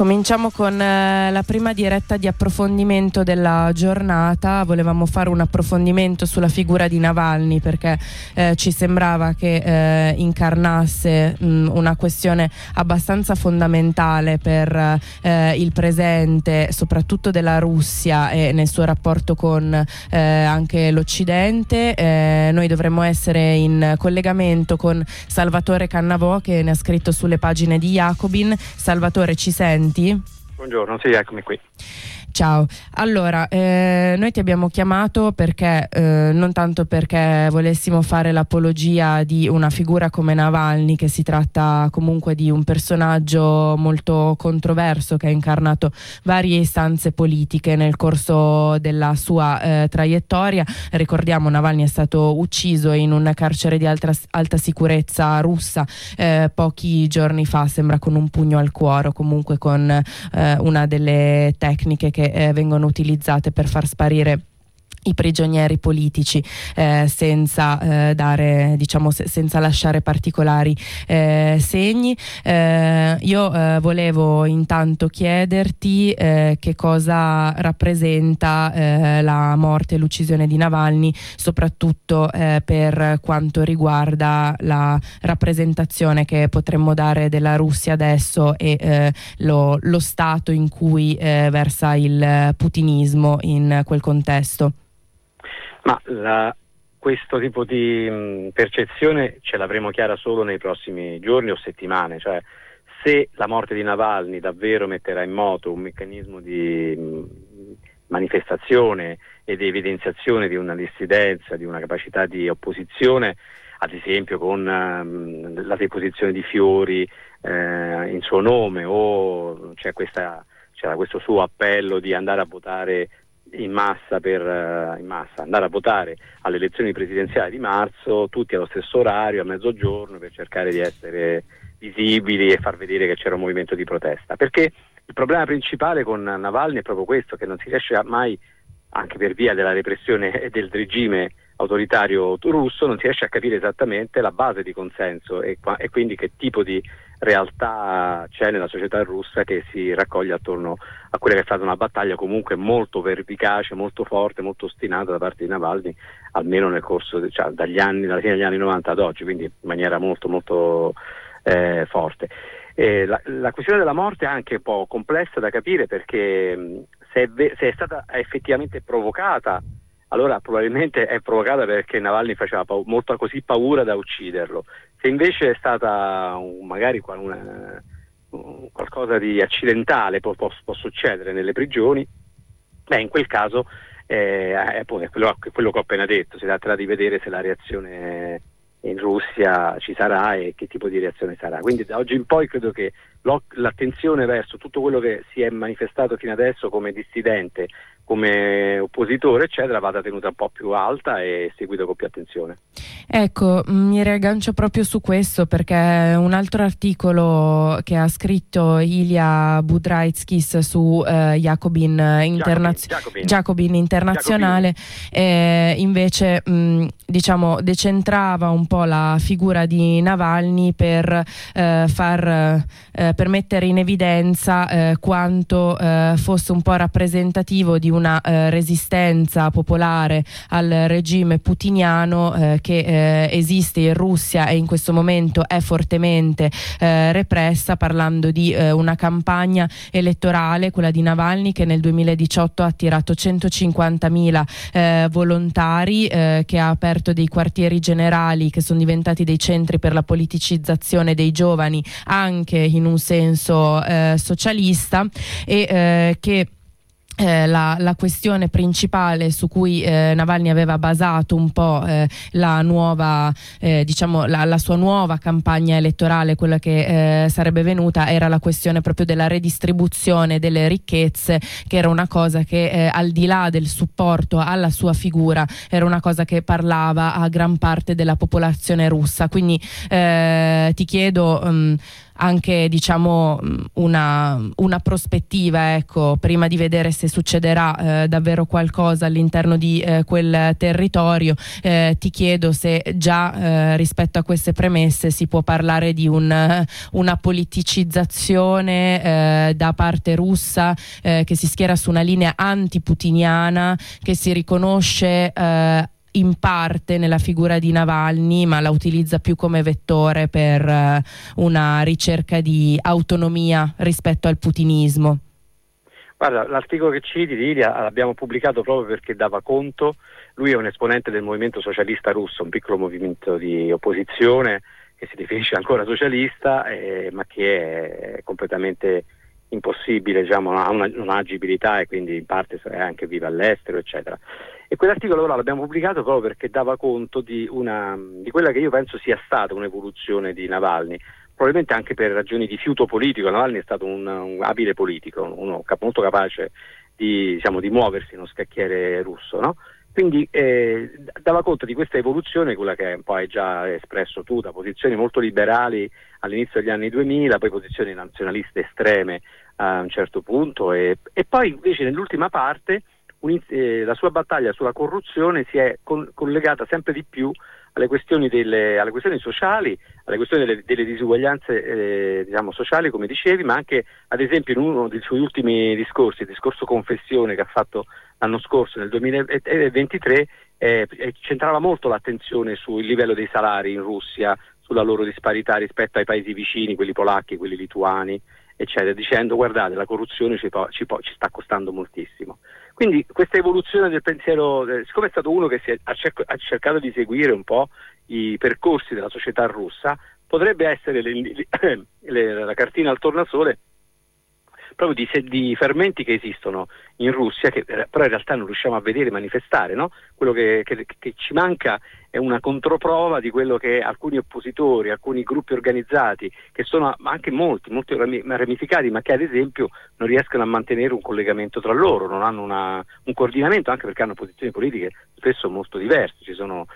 Cominciamo con eh, la prima diretta di approfondimento della giornata. Volevamo fare un approfondimento sulla figura di Navalny perché eh, ci sembrava che eh, incarnasse mh, una questione abbastanza fondamentale per eh, il presente, soprattutto della Russia e nel suo rapporto con eh, anche l'Occidente. Eh, noi dovremmo essere in collegamento con Salvatore Cannavò che ne ha scritto sulle pagine di Jacobin. Salvatore, ci senti? Senti? Buongiorno, sì, eccomi qui. Ciao, allora eh, noi ti abbiamo chiamato perché eh, non tanto perché volessimo fare l'apologia di una figura come Navalny, che si tratta comunque di un personaggio molto controverso che ha incarnato varie istanze politiche nel corso della sua eh, traiettoria. Ricordiamo Navalny è stato ucciso in un carcere di alta, alta sicurezza russa eh, pochi giorni fa, sembra con un pugno al cuore, comunque con eh, una delle tecniche che che eh, vengono utilizzate per far sparire i prigionieri politici eh, senza eh, dare diciamo se, senza lasciare particolari eh, segni. Eh, io eh, volevo intanto chiederti eh, che cosa rappresenta la morte e l'uccisione di Navalny soprattutto per quanto riguarda la rappresentazione che potremmo dare della Russia adesso e lo, lo, stato in cui versa il putinismo in quel contesto ma la, questo tipo di mh, percezione ce l'avremo chiara solo nei prossimi giorni o settimane, cioè se la morte di Navalny davvero metterà in moto un meccanismo di mh, manifestazione e di evidenziazione di una dissidenza, di una capacità di opposizione, ad esempio con um, la deposizione di fiori eh, in suo nome o c'è, questa, c'era questo suo appello di andare a votare in massa per uh, in massa, andare a votare alle elezioni presidenziali di marzo, tutti allo stesso orario, a mezzogiorno, per cercare di essere visibili e far vedere che c'era un movimento di protesta. Perché il problema principale con Navalny è proprio questo, che non si riesce mai, anche per via della repressione e del regime autoritario russo, non si riesce a capire esattamente la base di consenso e, e quindi che tipo di realtà c'è nella società russa che si raccoglie attorno a quella che è stata una battaglia comunque molto pervicace, molto forte, molto ostinata da parte di Navalny, almeno nel corso, cioè, dagli anni, dalla fine degli anni 90 ad oggi, quindi in maniera molto molto eh, forte. La, la, questione della morte è anche un po' complessa da capire perché se è, se è stata effettivamente provocata allora probabilmente è provocata perché Navalny faceva pa- molto così paura da ucciderlo. Se invece è stata un, magari una, un, qualcosa di accidentale, può, può, può, succedere nelle prigioni, beh, in quel caso eh, è, quello, quello, che ho appena detto, si tratterà di vedere se la reazione in Russia ci sarà e che tipo di reazione sarà. Quindi da oggi in poi credo che l'attenzione verso tutto quello che si è manifestato fino adesso come dissidente, come oppositore, eccetera, vada tenuta un po' più alta e seguita con più attenzione. Ecco, mi riaggancio proprio su questo perché un altro articolo che ha scritto Ilya Budraitskis su eh, Jacobin, Internaz- Jacobin, Jacobin. Internazionale eh, invece mh, diciamo decentrava un po' la figura di Navalny per eh, far eh, per mettere in evidenza eh, quanto eh, fosse un po' rappresentativo di una eh, resistenza popolare al regime putiniano eh, che eh, esiste in Russia e in questo momento è fortemente repressa, parlando di una campagna elettorale, quella di Navalny, che nel 2018 ha attirato 150.000 volontari, che ha aperto dei quartieri generali che sono diventati dei centri per la politicizzazione dei giovani anche in un senso eh, socialista e eh, che eh, la, la, questione principale su cui eh, Navalny aveva basato un po' eh, la, nuova, eh, diciamo, la, la, sua nuova campagna elettorale, quella che eh, sarebbe venuta, era la questione proprio della redistribuzione delle ricchezze, che era una cosa che eh, al di là del supporto alla sua figura era una cosa che parlava a gran parte della popolazione russa. Quindi ti chiedo... Um, anche diciamo una, una prospettiva ecco, prima di vedere se succederà eh, davvero qualcosa all'interno di eh, quel territorio eh, ti chiedo se già eh, rispetto a queste premesse si può parlare di un, una politicizzazione eh, da parte russa eh, che si schiera su una linea antiputiniana che si riconosce in parte nella figura di Navalny, ma la utilizza più come vettore per una ricerca di autonomia rispetto al putinismo. Guarda, l'articolo che citi di Ilia l'abbiamo pubblicato proprio perché dava conto, lui è un esponente del movimento socialista russo, un piccolo movimento di opposizione che si definisce ancora socialista, eh, ma che è completamente impossibile, diciamo, ha una, un'agibilità e quindi in parte è anche viva all'estero, eccetera. E quell'articolo però l'abbiamo pubblicato proprio perché dava conto di, una, di quella che io penso sia stata un'evoluzione di Navalny, probabilmente anche per ragioni di fiuto politico. Navalny è stato un, un abile politico, uno molto capace di, diciamo, di muoversi in uno scacchiere russo, no? Quindi eh, dava conto di questa evoluzione, quella che un po' hai già espresso tu, da posizioni molto liberali all'inizio degli anni 2000, poi posizioni nazionaliste estreme a un certo punto e, e poi invece nell'ultima parte un, eh, la sua battaglia sulla corruzione si è con, collegata sempre di più alle questioni, delle, alle questioni sociali, alle questioni delle, delle disuguaglianze eh, diciamo, sociali, come dicevi, ma anche ad esempio in uno dei suoi ultimi discorsi, il discorso confessione che ha fatto l'anno scorso, nel 2023, eh, eh, centrava molto l'attenzione sul livello dei salari in Russia, sulla loro disparità rispetto ai paesi vicini, quelli polacchi, quelli lituani, eccetera, dicendo guardate la corruzione ci, po- ci, po- ci sta costando moltissimo. Quindi questa evoluzione del pensiero, eh, siccome è stato uno che è, ha, cerc- ha, cercato di seguire un po' i percorsi della società russa, potrebbe essere le, le, le, la cartina al tornasole proprio di, di, fermenti che esistono in Russia, che eh, però in realtà non riusciamo a vedere manifestare. No? Quello che, che, che, ci manca è una controprova di quello che alcuni oppositori, alcuni gruppi organizzati, che sono anche molti, molti ramificati, ma che ad esempio non riescono a mantenere un collegamento tra loro, non hanno una, un coordinamento, anche perché hanno posizioni politiche spesso molto diverse. Ci sono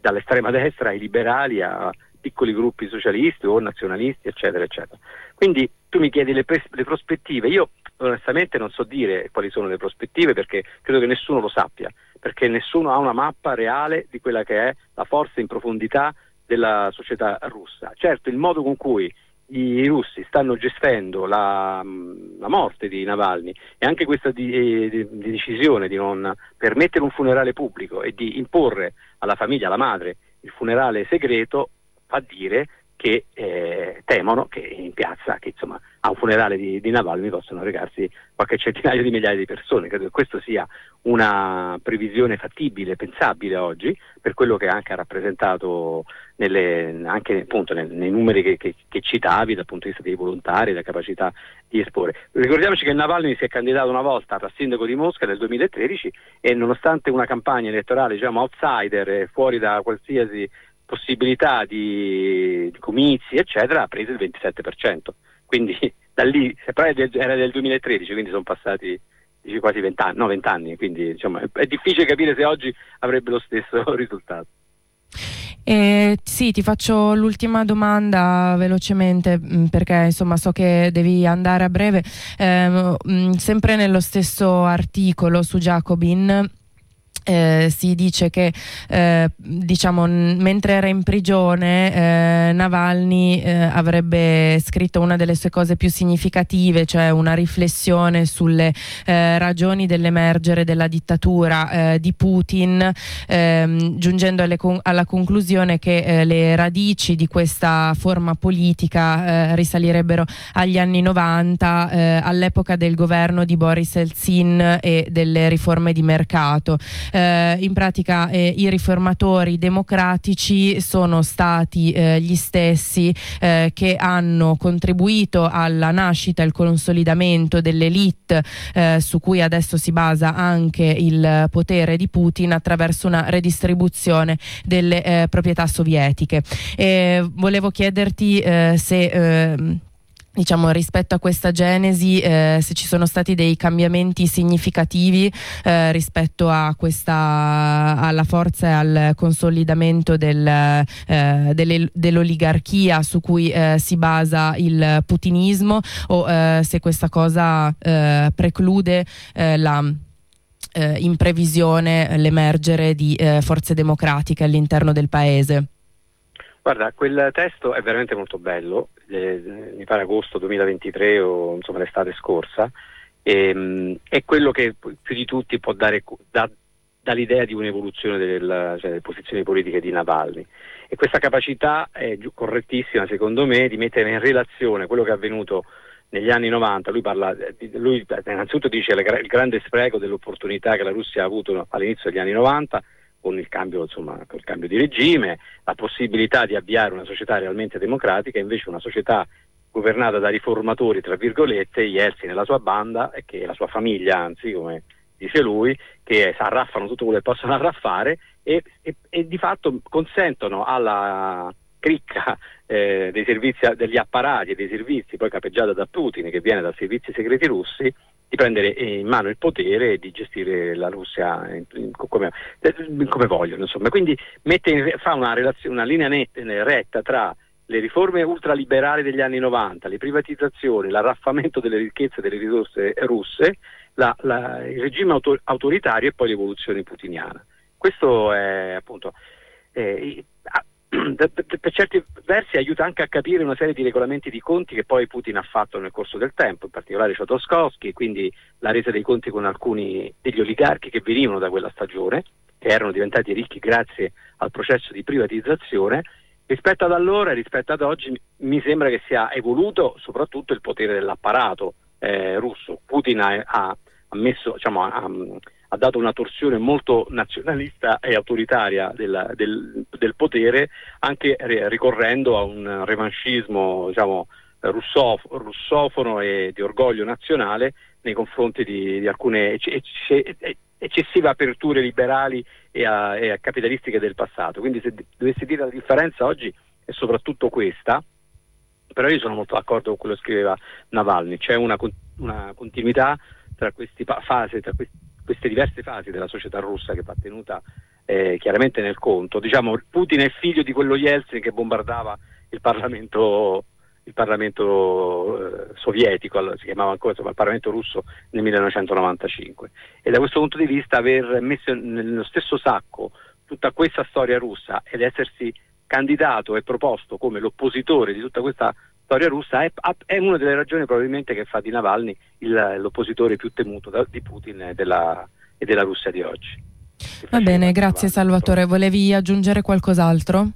dall'estrema destra ai liberali a piccoli gruppi socialisti o nazionalisti, eccetera, eccetera. Quindi tu mi chiedi le, pres- le, prospettive, io onestamente non so dire quali sono le prospettive perché credo che nessuno lo sappia, perché nessuno ha una mappa reale di quella che è la forza in profondità della società russa. Certo, il modo con cui i russi stanno gestendo la, la morte di Navalny e anche questa eh, di, di decisione di non permettere un funerale pubblico e di imporre alla famiglia, alla madre, il funerale segreto fa dire che eh, temono che in piazza, che insomma a un funerale di, di Navalny possano recarsi qualche centinaio di migliaia di persone. Credo che questa sia una previsione fattibile, pensabile oggi, per quello che anche ha rappresentato nelle, anche appunto, nel, nei numeri che, che, che, citavi dal punto di vista dei volontari, della capacità di esporre. Ricordiamoci che Navalny si è candidato una volta a sindaco di Mosca nel 2013 e nonostante una campagna elettorale diciamo outsider, fuori da qualsiasi possibilità di, di comizi, eccetera, ha preso il 27%. Quindi da lì, però era del 2013, quindi sono passati quasi 20 anni, no 20 anni, quindi diciamo, è, è difficile capire se oggi avrebbe lo stesso risultato. Eh, sì, ti faccio l'ultima domanda velocemente mm, perché insomma so che devi andare a breve. Eh, sempre nello stesso articolo su Jacobin eh, si dice che eh, diciamo, mentre era in prigione eh, Navalny eh, avrebbe scritto una delle sue cose più significative, cioè una riflessione sulle eh, ragioni dell'emergere della dittatura eh, di Putin, ehm, giungendo con alla conclusione che le radici di questa forma politica risalirebbero agli anni 90, all'epoca del governo di Boris Eltsin e delle riforme di mercato eh, in pratica eh, i riformatori democratici sono stati eh, gli stessi eh, che hanno contribuito alla nascita e al consolidamento dell'elite eh, su cui adesso si basa anche il potere di Putin attraverso una redistribuzione delle eh, proprietà sovietiche. volevo chiederti se ehm, diciamo rispetto a questa genesi eh, se ci sono stati dei cambiamenti significativi eh, rispetto questa alla forza e al consolidamento del, eh, delle, dell'oligarchia su cui eh, si basa il putinismo o eh, se questa cosa eh, preclude la in previsione l'emergere di forze democratiche all'interno del paese. Guarda, quel testo è veramente molto bello, eh, mi pare agosto 2023 o insomma l'estate scorsa, e, mh, è quello che più di tutti può dare da, dall'idea di un'evoluzione del, cioè, delle posizioni politiche di Navalny. E questa capacità è correttissima secondo me di mettere in relazione quello che è avvenuto negli anni 90, lui, parla, lui innanzitutto dice il grande spreco dell'opportunità che la Russia ha avuto all'inizio degli anni 90 con il cambio, insomma, col cambio di regime, la possibilità di avviare una società realmente democratica, invece una società governata da riformatori, tra virgolette, Yeltsin e la sua banda, e che la sua famiglia, anzi, come dice lui, che arraffano tutto quello che possono arraffare e, e, e di fatto consentono alla cricca eh, servizi, degli apparati e dei servizi, poi capeggiata da Putin, che viene dai servizi segreti russi, di prendere in mano il potere e di gestire la Russia in, in, come, come, vogliono. Insomma. Quindi in, fa una, una linea netta, retta tra le riforme ultraliberali degli anni 90, le privatizzazioni, l'arraffamento delle ricchezze delle risorse russe, la, la, il regime auto, autoritario e poi l'evoluzione putiniana. Questo è appunto... Eh, per certi versi aiuta anche a capire una serie di regolamenti di conti che poi Putin ha fatto nel corso del tempo, in particolare Chodorkovsky, quindi la resa dei conti con alcuni degli oligarchi che venivano da quella stagione, che erano diventati ricchi grazie al processo di privatizzazione. Rispetto ad allora e rispetto ad oggi mi sembra che sia evoluto soprattutto il potere dell'apparato eh, russo. Putin ha, ha, messo, diciamo, ha, ha dato una torsione molto nazionalista e autoritaria del, del, del potere, anche ricorrendo a un revanchismo diciamo, russof- russofono e di orgoglio nazionale nei confronti di, di alcune ecce- eccessive aperture liberali e, a, e a capitalistiche del passato. Quindi se dovessi dire la differenza oggi è soprattutto questa, però io sono molto d'accordo con quello che scriveva Navalny, c'è una, una continuità tra queste fasi, tra questi queste diverse fasi della società russa che va tenuta eh, chiaramente nel conto. Diciamo, Putin è figlio di quello Yeltsin che bombardava il Parlamento, il Parlamento eh, sovietico, si chiamava ancora insomma, il Parlamento russo nel 1995. E da questo punto di vista aver messo nello stesso sacco tutta questa storia russa ed essersi candidato e proposto come l'oppositore di tutta questa storia russa è, è, una delle ragioni probabilmente che fa di Navalny il, l'oppositore più temuto da, di Putin e della, e della Russia di oggi. Va bene, grazie Salvatore. Volevi aggiungere qualcos'altro?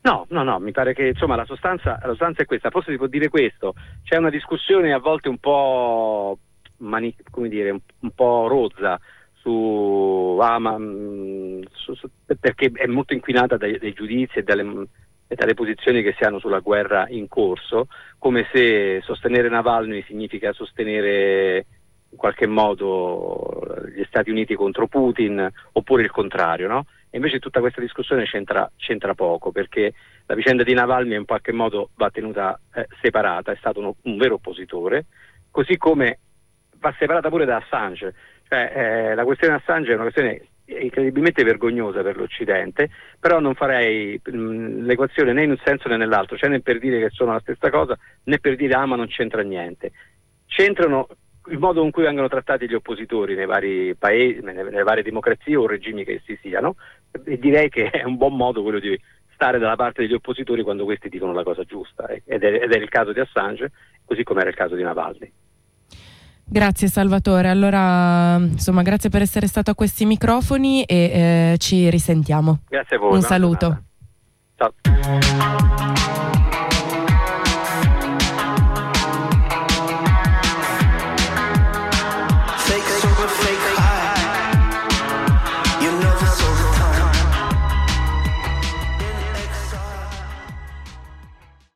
No, no, no, mi pare che insomma la sostanza, la sostanza è questa. Forse si può dire questo. C'è una discussione a volte un po', mani, come dire, un, un po' rozza su, ah, ma, mm, su, su, perché è molto inquinata dai, dai giudizi e dalle, e dalle posizioni che si hanno sulla guerra in corso, come se sostenere Navalny significa sostenere in qualche modo gli Stati Uniti contro Putin oppure il contrario, no? E invece tutta questa discussione c'entra, c'entra, poco perché la vicenda di Navalny in qualche modo va tenuta eh, separata, è stato uno, un vero oppositore, così come va separata pure da Assange, cioè eh, la questione Assange è una questione incredibilmente vergognosa per l'Occidente, però non farei mm, l'equazione né in un senso né nell'altro, cioè né per dire che sono la stessa cosa né per dire ah ma non c'entra niente. C'entrano il modo in cui vengono trattati gli oppositori nei vari paesi, nelle, varie democrazie o regimi che essi siano e direi che è un buon modo quello di stare dalla parte degli oppositori quando questi dicono la cosa giusta ed è, ed è il caso di Assange così come era il caso di Navalny. Grazie Salvatore, allora insomma grazie per essere stato a questi microfoni e eh, ci risentiamo. Grazie a voi. Un saluto. Ciao.